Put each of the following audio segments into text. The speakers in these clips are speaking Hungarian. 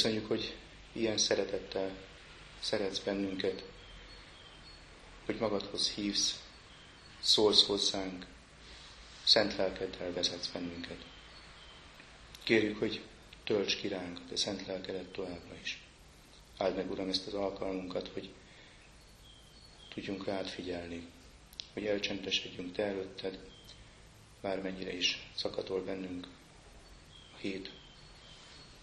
Köszönjük, hogy ilyen szeretettel szeretsz bennünket, hogy magadhoz hívsz, szólsz hozzánk, szent lelkeddel vezetsz bennünket. Kérjük, hogy tölts ki ránk, de szent lelkedet továbbra is. Áld meg, Uram, ezt az alkalmunkat, hogy tudjunk rád figyelni, hogy elcsendesedjünk Te előtted, bármennyire is szakatol bennünk a hét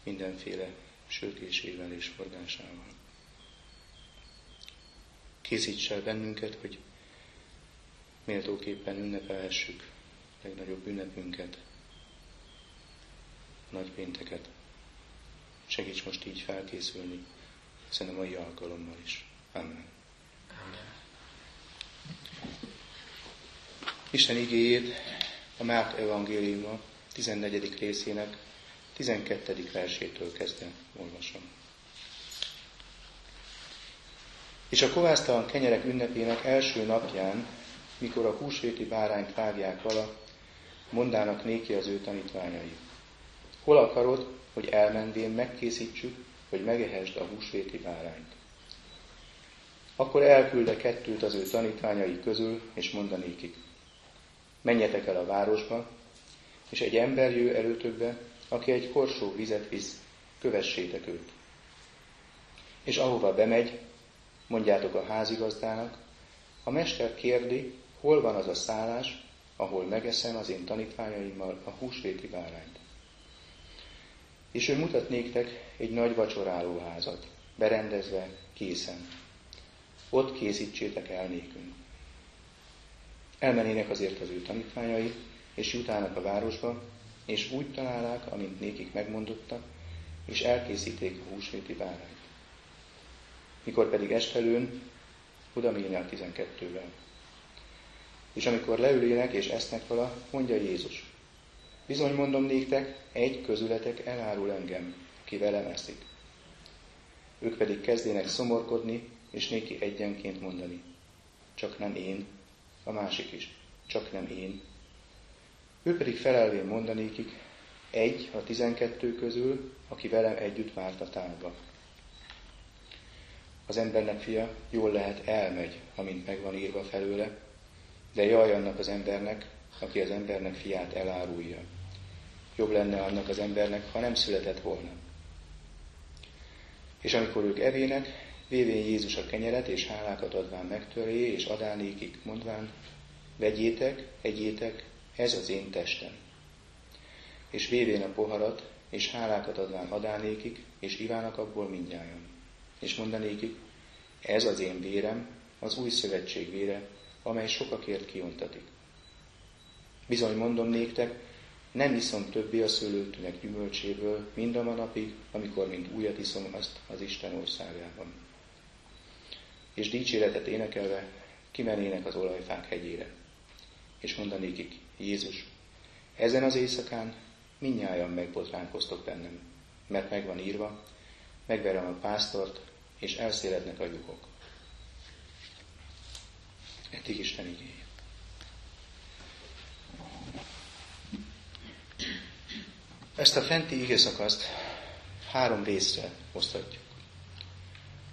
mindenféle sőtésével és forgásával. Készíts el bennünket, hogy méltóképpen ünnepelhessük legnagyobb ünnepünket, nagy pénteket. Segíts most így felkészülni, hiszen a mai alkalommal is. Amen. Amen. Isten igéjét a Márk evangéliuma 14. részének 12. versétől kezdve olvasom. És a kovásztalan kenyerek ünnepének első napján, mikor a húsvéti bárányt vágják vala, mondának néki az ő tanítványai. Hol akarod, hogy elmenvén megkészítsük, hogy megehesd a húsvéti bárányt? Akkor elkülde kettőt az ő tanítványai közül, és mondanékik. Menjetek el a városba, és egy ember jő előtökbe, aki egy korsó vizet visz, kövessétek őt. És ahova bemegy, mondjátok a házigazdának, a mester kérdi, hol van az a szállás, ahol megeszem az én tanítványaimmal a húsvéti bárányt. És ő mutat néktek egy nagy vacsorálóházat, berendezve, készen. Ott készítsétek el nékünk. Elmenének azért az ő tanítványai, és jutának a városba, és úgy találják, amint nékik megmondotta, és elkészíték a húsvéti bárányt. Mikor pedig estelőn, oda a tizenkettővel. És amikor leülének és esznek vala, mondja Jézus, bizony mondom néktek, egy közületek elárul engem, ki velem eszik. Ők pedig kezdének szomorkodni, és néki egyenként mondani, csak nem én, a másik is, csak nem én. Ő pedig felelvén mondanékik, egy a tizenkettő közül, aki velem együtt várt a tálba. Az embernek fia jól lehet elmegy, amint meg van írva felőle, de jaj annak az embernek, aki az embernek fiát elárulja. Jobb lenne annak az embernek, ha nem született volna. És amikor ők evének, Vévén Jézus a kenyeret és hálákat adván megtörjé, és adánékik, mondván, vegyétek, egyétek, ez az én testem. És vévén a poharat, és hálákat adván adánékik, és ivának abból mindjárt. És mondanékik, ez az én vérem, az új szövetség vére, amely sokakért kiontatik. Bizony mondom néktek, nem iszom többé a szőlőtűnek gyümölcséből, mind a napig, amikor mind újat iszom azt az Isten országában és dicséretet énekelve kimennének az olajfák hegyére. És mondanékik, Jézus, ezen az éjszakán minnyáján megbotránkoztok bennem, mert megvan írva, megverem a pásztort, és elszélednek a lyukok. Eddig Isten igéje. Ezt a fenti igészakaszt három részre osztatjuk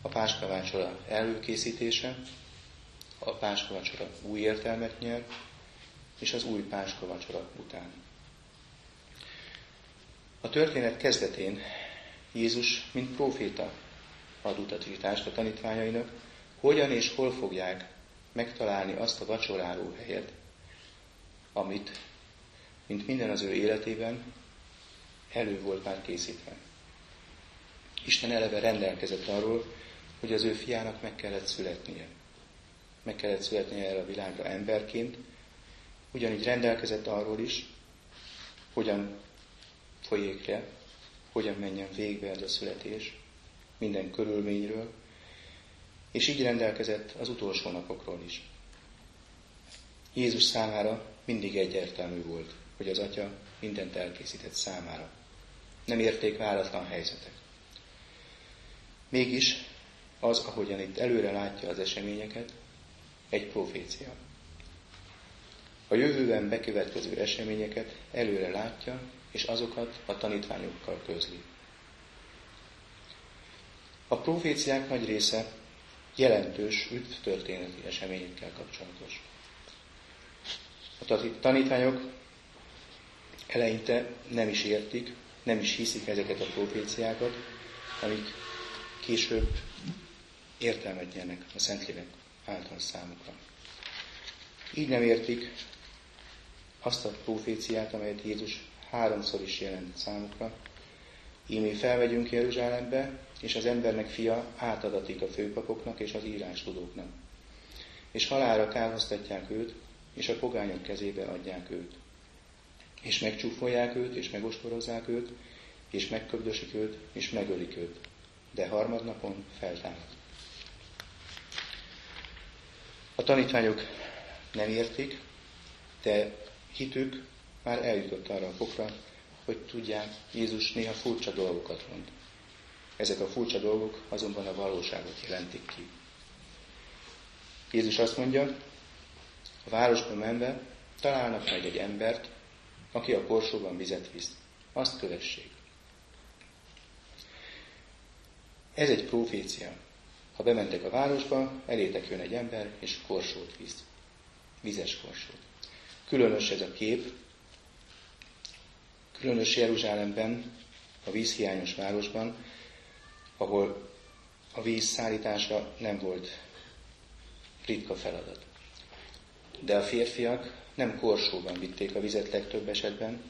a páskavacsora előkészítése, a páskavacsora új értelmet nyer, és az új páskavacsora után. A történet kezdetén Jézus, mint proféta, ad utasítást a tanítványainak, hogyan és hol fogják megtalálni azt a vacsoráló helyet, amit, mint minden az ő életében, elő volt már készítve. Isten eleve rendelkezett arról, hogy az ő fiának meg kellett születnie. Meg kellett születnie el a világra emberként, ugyanígy rendelkezett arról is, hogyan folyék le, hogyan menjen végbe ez a születés, minden körülményről, és így rendelkezett az utolsó napokról is. Jézus számára mindig egyértelmű volt, hogy az Atya mindent elkészített számára. Nem érték váratlan helyzetek. Mégis az, ahogyan itt előre látja az eseményeket, egy profécia. A jövőben bekövetkező eseményeket előre látja, és azokat a tanítványokkal közli. A proféciák nagy része jelentős üdv történeti eseményekkel kapcsolatos. A tanítványok eleinte nem is értik, nem is hiszik ezeket a proféciákat, amik később értelmet nyernek a Szentlélek által számukra. Így nem értik azt a proféciát, amelyet Jézus háromszor is jelent számukra. Ímé felvegyünk Jeruzsálembe, és az embernek fia átadatik a főpapoknak és az írástudóknak. És halálra kárhoztatják őt, és a pogányok kezébe adják őt. És megcsúfolják őt, és megostorozzák őt, és megköbdösik őt, és megölik őt. De harmadnapon feltámad. A tanítványok nem értik, de hitük már eljutott arra a fokra, hogy tudják, Jézus néha furcsa dolgokat mond. Ezek a furcsa dolgok azonban a valóságot jelentik ki. Jézus azt mondja, a városba menve találnak meg egy embert, aki a korsóban vizet visz. Azt kövessék. Ez egy profécia. Ha bementek a városba, elétek jön egy ember, és korsót visz. Vizes korsót. Különös ez a kép, különös Jeruzsálemben, a vízhiányos városban, ahol a víz szállítása nem volt ritka feladat. De a férfiak nem korsóban vitték a vizet legtöbb esetben,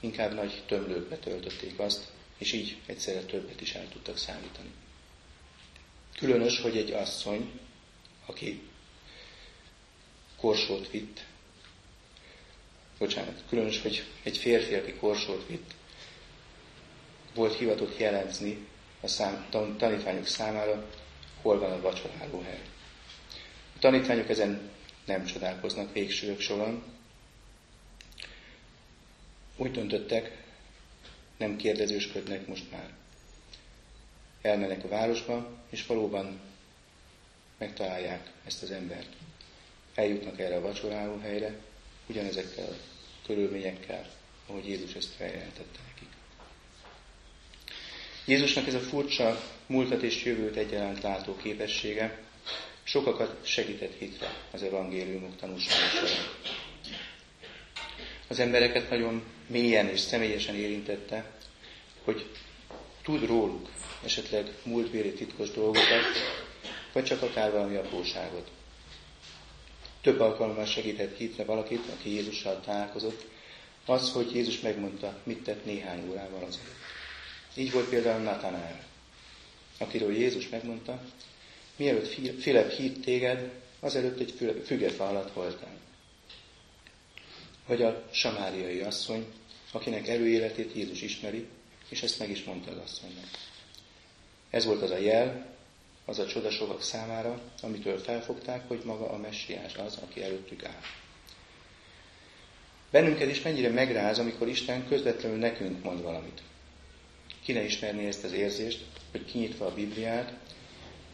inkább nagy tömlőkbe töltötték azt, és így egyszerre többet is el tudtak szállítani. Különös, hogy egy asszony, aki korsót vitt, bocsánat, különös, hogy egy férfi, aki korsót vitt, volt hivatott jelenzni a szám, tanítványok számára, hol van a vacsoráló hely. A tanítványok ezen nem csodálkoznak végsők soron. Úgy döntöttek, nem kérdezősködnek most már. Elmennek a városba, és valóban megtalálják ezt az embert. Eljutnak erre a vacsoráló helyre, ugyanezekkel körülményekkel, ahogy Jézus ezt feljelentette nekik. Jézusnak ez a furcsa múltat és jövőt egyaránt látó képessége sokakat segített hitre az evangéliumok tanulsága során. Az embereket nagyon mélyen és személyesen érintette, hogy tud róluk esetleg múltbéli titkos dolgokat, vagy csak akár valami apróságot. Több alkalommal segített hitre valakit, aki Jézussal találkozott, az, hogy Jézus megmondta, mit tett néhány órával azért. Így volt például Nathanael, akiről Jézus megmondta, mielőtt Filip hírt téged, azelőtt egy fügefa alatt voltál. Vagy a samáriai asszony, akinek előéletét Jézus ismeri, és ezt meg is mondta az asszonynak. Ez volt az a jel, az a csoda sokak számára, amitől felfogták, hogy maga a messiás az, aki előttük áll. Bennünket is mennyire megráz, amikor Isten közvetlenül nekünk mond valamit. Ki ne ismerni ezt az érzést, hogy kinyitva a Bibliát,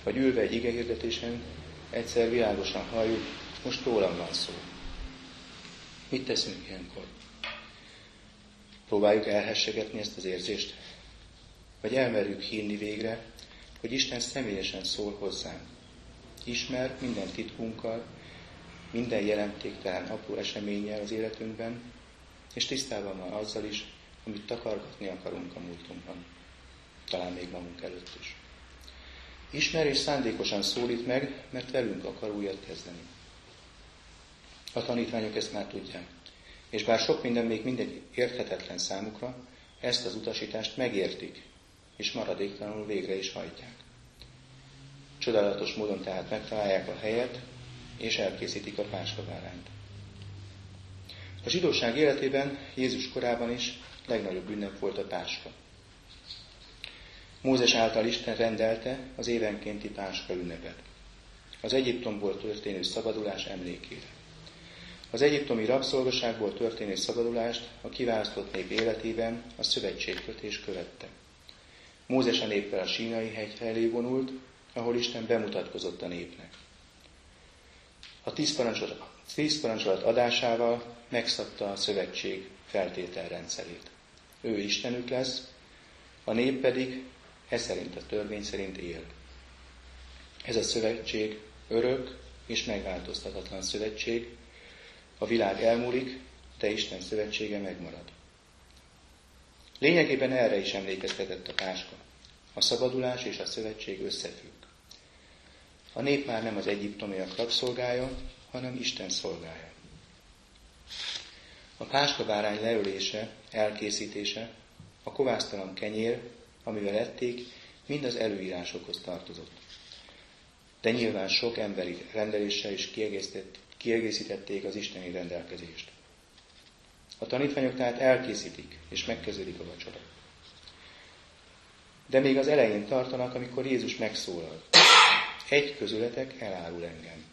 vagy ülve egy igehirdetésen, egyszer világosan halljuk, most rólam van szó. Mit teszünk ilyenkor? Próbáljuk elhessegetni ezt az érzést? Vagy elmerjük hinni végre, hogy Isten személyesen szól hozzánk. Ismer minden titkunkkal, minden jelentéktelen apró eseménnyel az életünkben, és tisztában van azzal is, amit takargatni akarunk a múltunkban, talán még magunk előtt is. Ismer és szándékosan szólít meg, mert velünk akar újat kezdeni. A tanítványok ezt már tudják. És bár sok minden még mindegy érthetetlen számukra, ezt az utasítást megértik, és maradéktalanul végre is hajtják. Csodálatos módon tehát megtalálják a helyet, és elkészítik a páskavárányt. A zsidóság életében Jézus korában is legnagyobb ünnep volt a páska. Mózes által Isten rendelte az évenkénti páska ünnepet. Az Egyiptomból történő szabadulás emlékére. Az egyiptomi rabszolgaságból történő szabadulást a kiválasztott nép életében a szövetségkötés követte. Mózes a néppel a sínai hegy felé vonult, ahol Isten bemutatkozott a népnek. A tíz parancsolat, adásával megszabta a szövetség feltételrendszerét. Ő Istenük lesz, a nép pedig e szerint a törvény szerint él. Ez a szövetség örök és megváltoztatatlan szövetség. A világ elmúlik, de Isten szövetsége megmarad. Lényegében erre is emlékeztetett a Páska. A szabadulás és a szövetség összefügg. A nép már nem az egyiptomiak rabszolgája, hanem Isten szolgája. A páska bárány leölése, elkészítése, a kovásztalan kenyér, amivel ették, mind az előírásokhoz tartozott. De nyilván sok emberi rendeléssel is kiegészítették az isteni rendelkezést. A tanítványok tehát elkészítik, és megkezdődik a vacsora. De még az elején tartanak, amikor Jézus megszólal. Egy közületek elárul engem.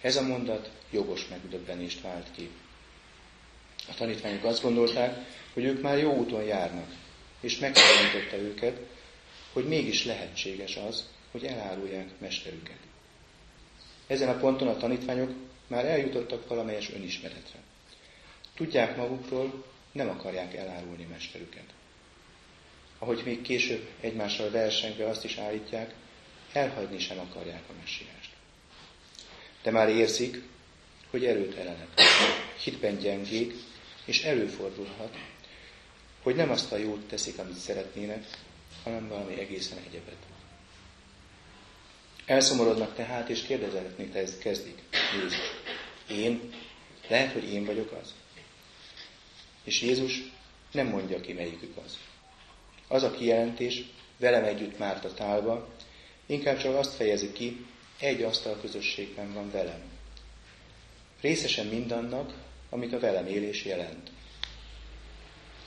Ez a mondat jogos megdöbbenést vált ki. A tanítványok azt gondolták, hogy ők már jó úton járnak, és megtalanította őket, hogy mégis lehetséges az, hogy elárulják mesterüket. Ezen a ponton a tanítványok már eljutottak valamelyes önismeretre. Tudják magukról, nem akarják elárulni mesterüket. Ahogy még később egymással versengve azt is állítják, elhagyni sem akarják a messiást. De már érzik, hogy erőtelenek, hitben gyengék, és előfordulhat, hogy nem azt a jót teszik, amit szeretnének, hanem valami egészen egyebet. Elszomorodnak tehát, és kérdezetni kezdik. Jézus, én? Lehet, hogy én vagyok az? És Jézus nem mondja ki, melyikük az. Az a kijelentés, velem együtt márt a tálba, inkább csak azt fejezi ki, egy asztal közösségben van velem. Részesen mindannak, amit a velem élés jelent.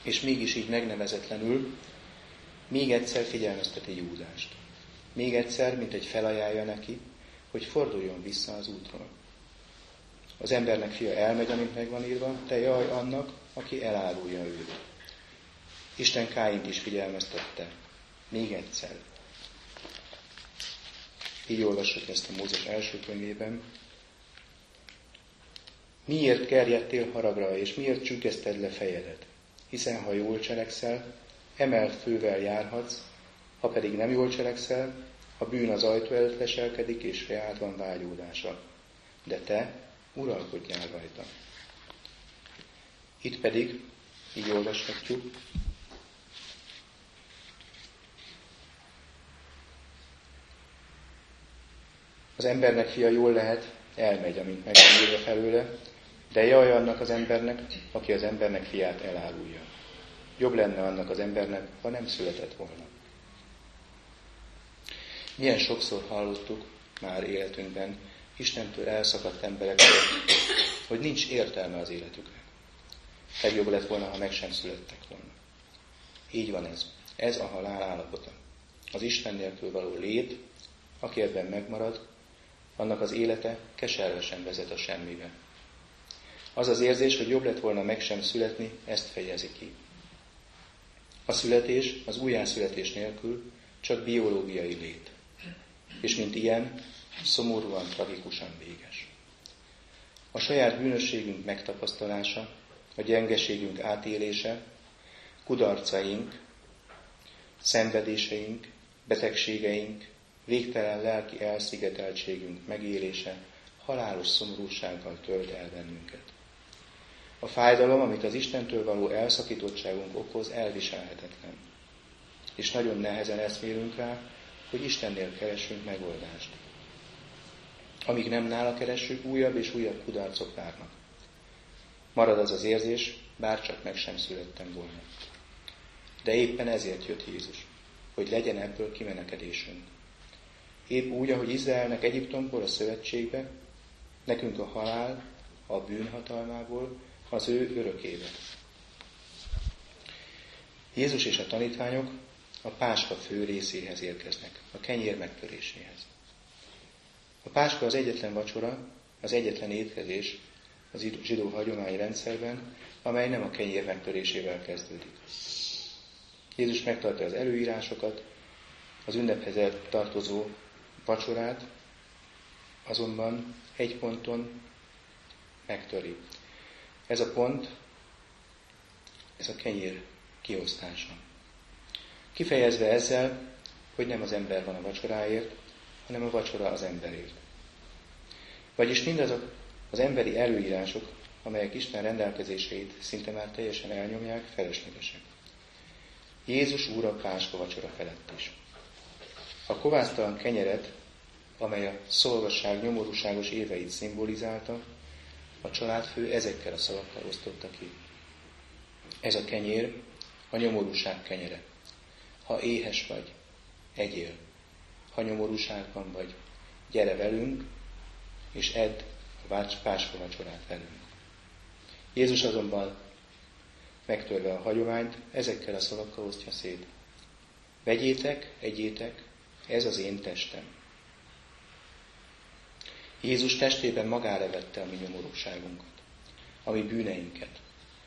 És mégis így megnevezetlenül még egyszer figyelmezteti Júdást. Még egyszer, mint egy felajánlja neki, hogy forduljon vissza az útról. Az embernek fia elmegy, amit meg van írva, te jaj annak, aki elárulja őt. Isten Káint is figyelmeztette. Még egyszer. Így olvassuk ezt a Mózes első könyvében. Miért kerjedtél haragra, és miért csüggeszted le fejedet? Hiszen ha jól cselekszel, emelt fővel járhatsz, ha pedig nem jól cselekszel, a bűn az ajtó előtt leselkedik, és reád van vágyódása. De te uralkodjál rajta. Itt pedig, így olvashatjuk, az embernek fia jól lehet, elmegy, amint meg van felőle, de jaj annak az embernek, aki az embernek fiát elárulja. Jobb lenne annak az embernek, ha nem született volna. Milyen sokszor hallottuk már életünkben Istentől elszakadt emberekről, hogy nincs értelme az életüknek. Legjobb lett volna, ha meg sem születtek volna. Így van ez. Ez a halál állapota. Az Isten nélkül való lét, aki ebben megmarad, annak az élete keservesen vezet a semmibe. Az az érzés, hogy jobb lett volna meg sem születni, ezt fejezi ki. A születés az újjászületés nélkül csak biológiai lét. És mint ilyen, szomorúan, tragikusan véges. A saját bűnösségünk megtapasztalása, a gyengeségünk átélése, kudarcaink, szenvedéseink, betegségeink, végtelen lelki elszigeteltségünk megélése halálos szomorúsággal tölt el bennünket. A fájdalom, amit az Istentől való elszakítottságunk okoz, elviselhetetlen. És nagyon nehezen eszmélünk rá, hogy Istennél keresünk megoldást. Amíg nem nála keressük, újabb és újabb kudarcok várnak. Marad az az érzés, bár csak meg sem születtem volna. De éppen ezért jött Jézus, hogy legyen ebből kimenekedésünk. Épp úgy, ahogy Izraelnek Egyiptomból a szövetségbe, nekünk a halál, a bűnhatalmából, az ő örökébe. Jézus és a tanítványok a páska fő részéhez érkeznek, a kenyér megtöréséhez. A páska az egyetlen vacsora, az egyetlen étkezés az zsidó hagyományrendszerben, amely nem a kenyér megtörésével kezdődik. Jézus megtartja az előírásokat, az ünnephez tartozó vacsorát, azonban egy ponton megtöri. Ez a pont, ez a kenyér kiosztása. Kifejezve ezzel, hogy nem az ember van a vacsoráért, hanem a vacsora az emberért. Vagyis mindazok az emberi előírások, amelyek Isten rendelkezéseit szinte már teljesen elnyomják, feleslegesek. Jézus Úr a Páska vacsora felett is. A kovásztalan kenyeret, amely a szolgasság nyomorúságos éveit szimbolizálta, a családfő ezekkel a szavakkal osztotta ki. Ez a kenyér a nyomorúság kenyere. Ha éhes vagy, egyél. Ha nyomorúságban vagy, gyere velünk, és edd páska vacsorát velünk. Jézus azonban megtörve a hagyományt, ezekkel a szavakkal osztja szét. Vegyétek, egyétek, ez az én testem. Jézus testében magára vette a mi nyomorúságunkat, a mi bűneinket.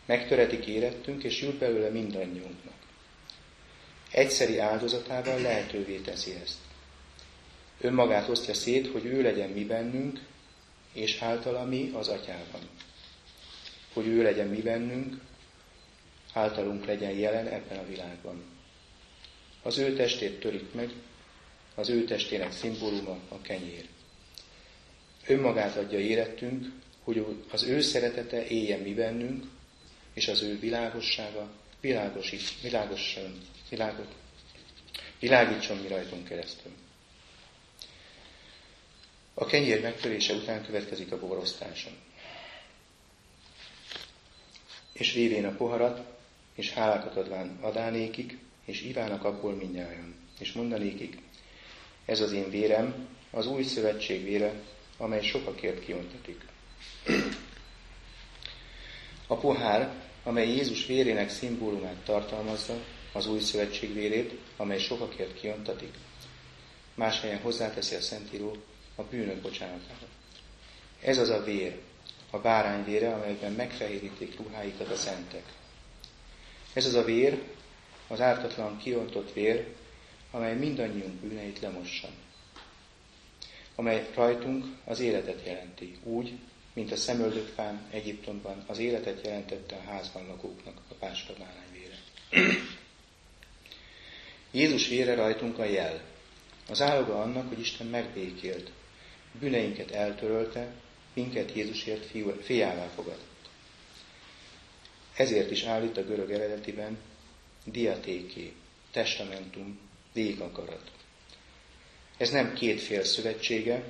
Megtöretik érettünk, és jut belőle mindannyiunknak. Egyszeri áldozatával lehetővé teszi ezt. Önmagát osztja szét, hogy ő legyen mi bennünk, és általa mi az atyában. Hogy ő legyen mi bennünk, általunk legyen jelen ebben a világban. Az ő testét törik meg, az ő testének szimbóluma a kenyér. Önmagát adja érettünk, hogy az ő szeretete éljen mi bennünk, és az ő világossága világosít, világos, világítson mi rajtunk keresztül. A kenyér megtörése után következik a borosztása. És vévén a poharat, és hálákat adván adánékik, és ivának abból mindnyájan, és mondanékik, ez az én vérem, az új szövetség vére, amely sokakért kiontatik. A pohár, amely Jézus vérének szimbólumát tartalmazza, az új szövetség vérét, amely sokakért kiontatik. Más helyen hozzáteszi a Szentíró a bűnök bocsánatára. Ez az a vér, a bárány vére, amelyben megfehéríték ruháikat a szentek. Ez az a vér, az ártatlan kiontott vér, amely mindannyiunk bűneit lemossa. Amely rajtunk az életet jelenti, úgy, mint a szemöldökfán Egyiptomban az életet jelentette a házban lakóknak a páska vére. Jézus vére rajtunk a jel, az áloga annak, hogy Isten megbékélt, bűneinket eltörölte, minket Jézusért fiú, fiává fogadott. Ezért is állít a görög eredetiben diatéké, testamentum, végakarat. Ez nem két fél szövetsége,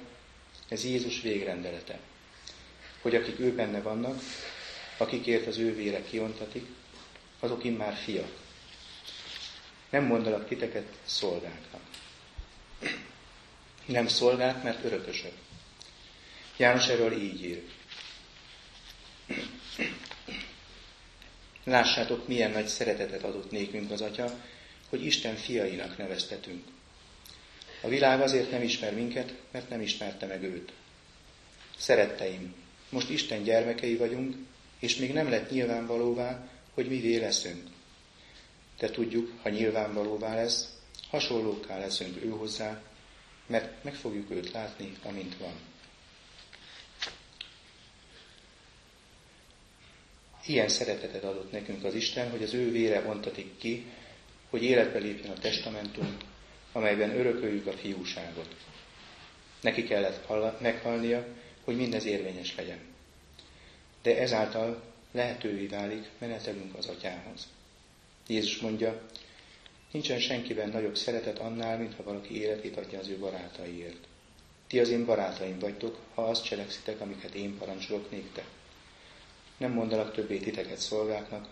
ez Jézus végrendelete. Hogy akik ő benne vannak, akikért az ő vére kiontatik, azok immár fiak. Nem mondalak titeket szolgáknak. Nem szolgák, mert örökösök. János erről így ír. Lássátok, milyen nagy szeretetet adott nékünk az Atya, hogy Isten fiainak neveztetünk. A világ azért nem ismer minket, mert nem ismerte meg őt. Szeretteim, most Isten gyermekei vagyunk, és még nem lett nyilvánvalóvá, hogy mi leszünk. De tudjuk, ha nyilvánvalóvá lesz, hasonlókká leszünk ő hozzá, mert meg fogjuk őt látni, amint van. Ilyen szeretetet adott nekünk az Isten, hogy az ő vére ontatik ki, hogy életbe lépjen a testamentum, amelyben örököljük a fiúságot. Neki kellett meghalnia, hogy mindez érvényes legyen. De ezáltal lehetővé válik menetelünk az atyához. Jézus mondja, nincsen senkiben nagyobb szeretet annál, mint ha valaki életét adja az ő barátaiért. Ti az én barátaim vagytok, ha azt cselekszitek, amiket én parancsolok néktek. Nem mondalak többé titeket szolgáknak,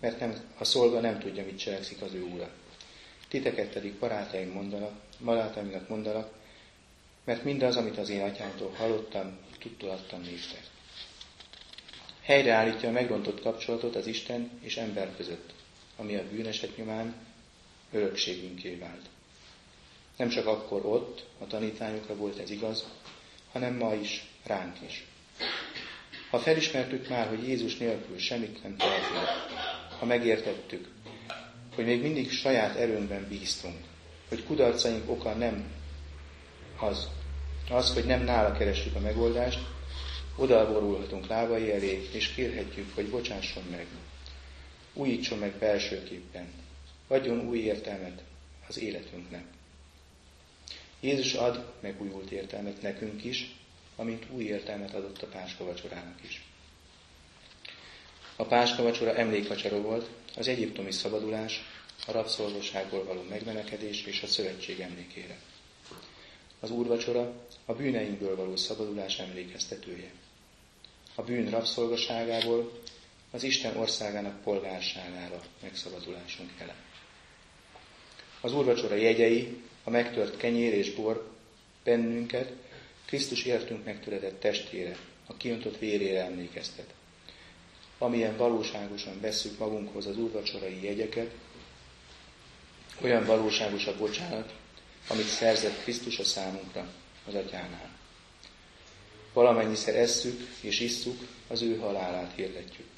mert nem, a szolga nem tudja, mit cselekszik az ő úra. Titeket pedig barátaim mondanak, barátaimnak mondanak, mert mindaz, amit az én atyámtól hallottam, tudtul adtam néktek. Helyreállítja a megrontott kapcsolatot az Isten és ember között, ami a bűneset nyomán örökségünké vált. Nem csak akkor ott, a tanítványokra volt ez igaz, hanem ma is, ránk is. Ha felismertük már, hogy Jézus nélkül semmit nem tehetünk, ha megértettük, hogy még mindig saját erőnkben bíztunk, hogy kudarcaink oka nem az, az, hogy nem nála keressük a megoldást, odaborulhatunk lábai elé, és kérhetjük, hogy bocsásson meg, újítson meg belsőképpen, adjon új értelmet az életünknek. Jézus ad megújult értelmet nekünk is, amint új értelmet adott a Páska vacsorának is. A Páska vacsora emlékvacsora volt, az egyiptomi szabadulás, a rabszolgosságból való megmenekedés és a szövetség emlékére. Az úrvacsora a bűneinkből való szabadulás emlékeztetője. A bűn rabszolgaságából az Isten országának polgárságára megszabadulásunk jele. Az úrvacsora jegyei, a megtört kenyér és bor bennünket Krisztus értünk megtöredett testére, a kiontott vérére emlékeztet. Amilyen valóságosan veszük magunkhoz az úrvacsorai jegyeket, olyan valóságos a bocsánat, amit szerzett Krisztus a számunkra az atyánál. Valamennyiszer esszük és isszuk, az ő halálát hirdetjük.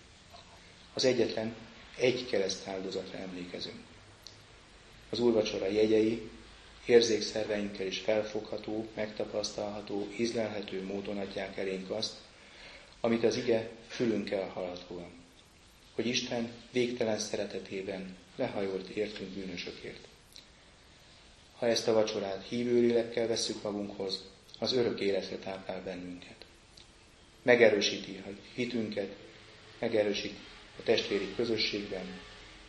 Az egyetlen egy kereszt áldozatra emlékezünk. Az úrvacsora jegyei érzékszerveinkkel is felfogható, megtapasztalható, ízlelhető módon adják elénk azt, amit az ige fülünkkel hallatva, hogy Isten végtelen szeretetében lehajolt értünk bűnösökért. Ha ezt a vacsorát hívő lélekkel veszük magunkhoz, az örök életre táplál bennünket. Megerősíti a hitünket, megerősíti a testvéri közösségben,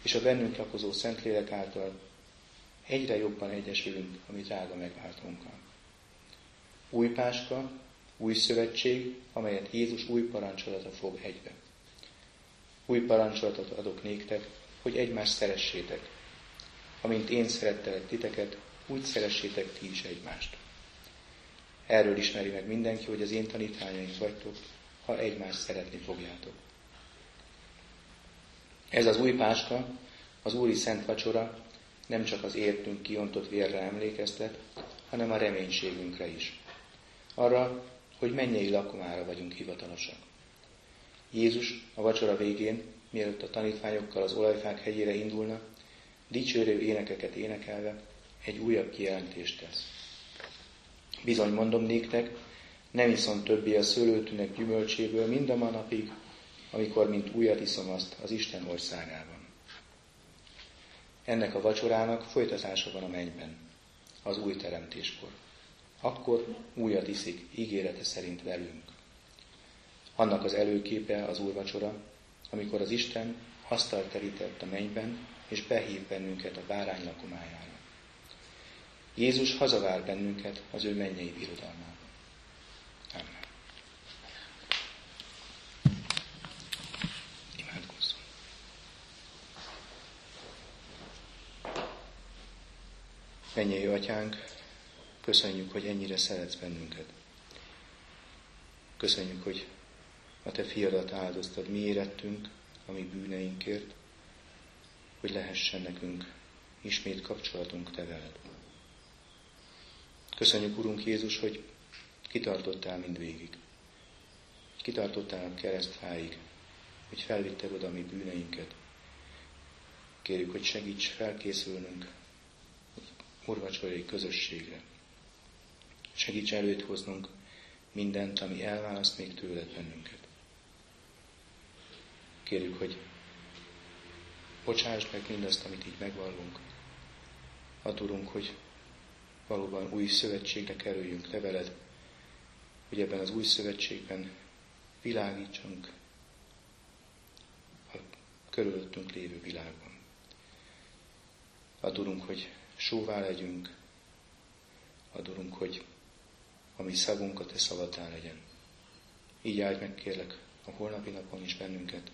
és a bennünk lakozó Szentlélek által egyre jobban egyesülünk a mi drága megváltónkkal. Új páska, új szövetség, amelyet Jézus új parancsolata fog egybe. Új parancsolatot adok néktek, hogy egymást szeressétek. Amint én szerettelek titeket, úgy szeressétek ti is egymást. Erről ismeri meg mindenki, hogy az én tanítványaim vagytok, ha egymást szeretni fogjátok. Ez az új páska, az Úri Szent Vacsora nem csak az értünk kiontott vérre emlékeztet, hanem a reménységünkre is. Arra, hogy mennyei lakomára vagyunk hivatalosak. Jézus a vacsora végén, mielőtt a tanítványokkal az olajfák hegyére indulna, dicsőrő énekeket énekelve egy újabb kijelentést tesz. Bizony mondom néktek, nem iszom többé a szőlőtűnek gyümölcséből mind a napig, amikor mint újat iszom azt az Isten országában. Ennek a vacsorának folytatása van a mennyben, az új teremtéskor. Akkor újat iszik, ígérete szerint velünk. Annak az előképe az úrvacsora, amikor az Isten asztalt terített a mennyben, és behív bennünket a bárány lakomájára. Jézus hazavár bennünket az ő mennyei birodalmába. Amen. Imádkozzunk. Mennyei atyánk, köszönjük, hogy ennyire szeretsz bennünket. Köszönjük, hogy a te fiadat áldoztad mi érettünk, a mi bűneinkért, hogy lehessen nekünk ismét kapcsolatunk te veled. Köszönjük, Urunk Jézus, hogy kitartottál mindvégig. Kitartottál a keresztfáig, hogy felvitted oda mi bűneinket. Kérjük, hogy segíts felkészülnünk urvacsorai közösségre. Segíts előtt hoznunk mindent, ami elválaszt még tőled bennünket. Kérjük, hogy bocsáss meg mindazt, amit így megvallunk. Add, Urunk, hogy valóban új szövetségre kerüljünk te veled, hogy ebben az új szövetségben világítsunk a körülöttünk lévő világban. Adurunk, hogy sóvá legyünk, adurunk, hogy a mi szavunk a te szavaddá legyen. Így áldj meg, kérlek, a holnapi napon is bennünket.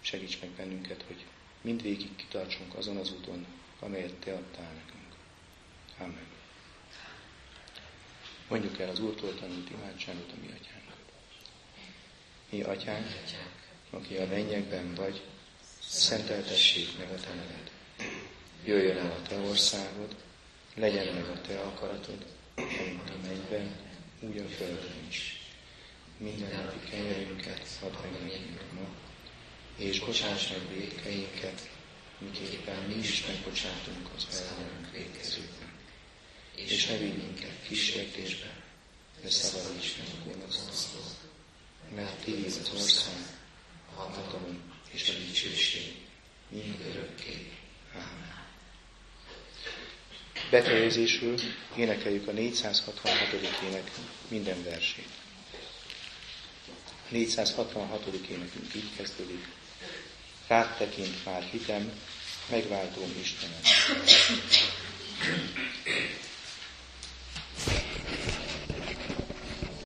Segíts meg bennünket, hogy mindvégig kitartsunk azon az úton, amelyet te adtál nekünk. Amen. Mondjuk el az Úrtól tanult imádságot a mi atyánk. Mi atyánk, aki a mennyekben vagy, szenteltessék meg a te neved. Jöjjön el a te országod, legyen meg a te akaratod, mint a mennyben, úgy a földön is. Minden napi kenyerünket add meg nekünk ma, és bocsáss meg védkeinket, miképpen mi is megbocsátunk az ellenünk védkezőknek. És ne vigy minket kísértésbe, de szabadíts meg a gonosztól. Mert tiéd az ország, a hatalom és a dicsőség, mind örökké. Amen. Befejezésül énekeljük a 466. ének minden versét. A 466. énekünk így kezdődik. Rád tekint már hitem, megváltóm Istenem.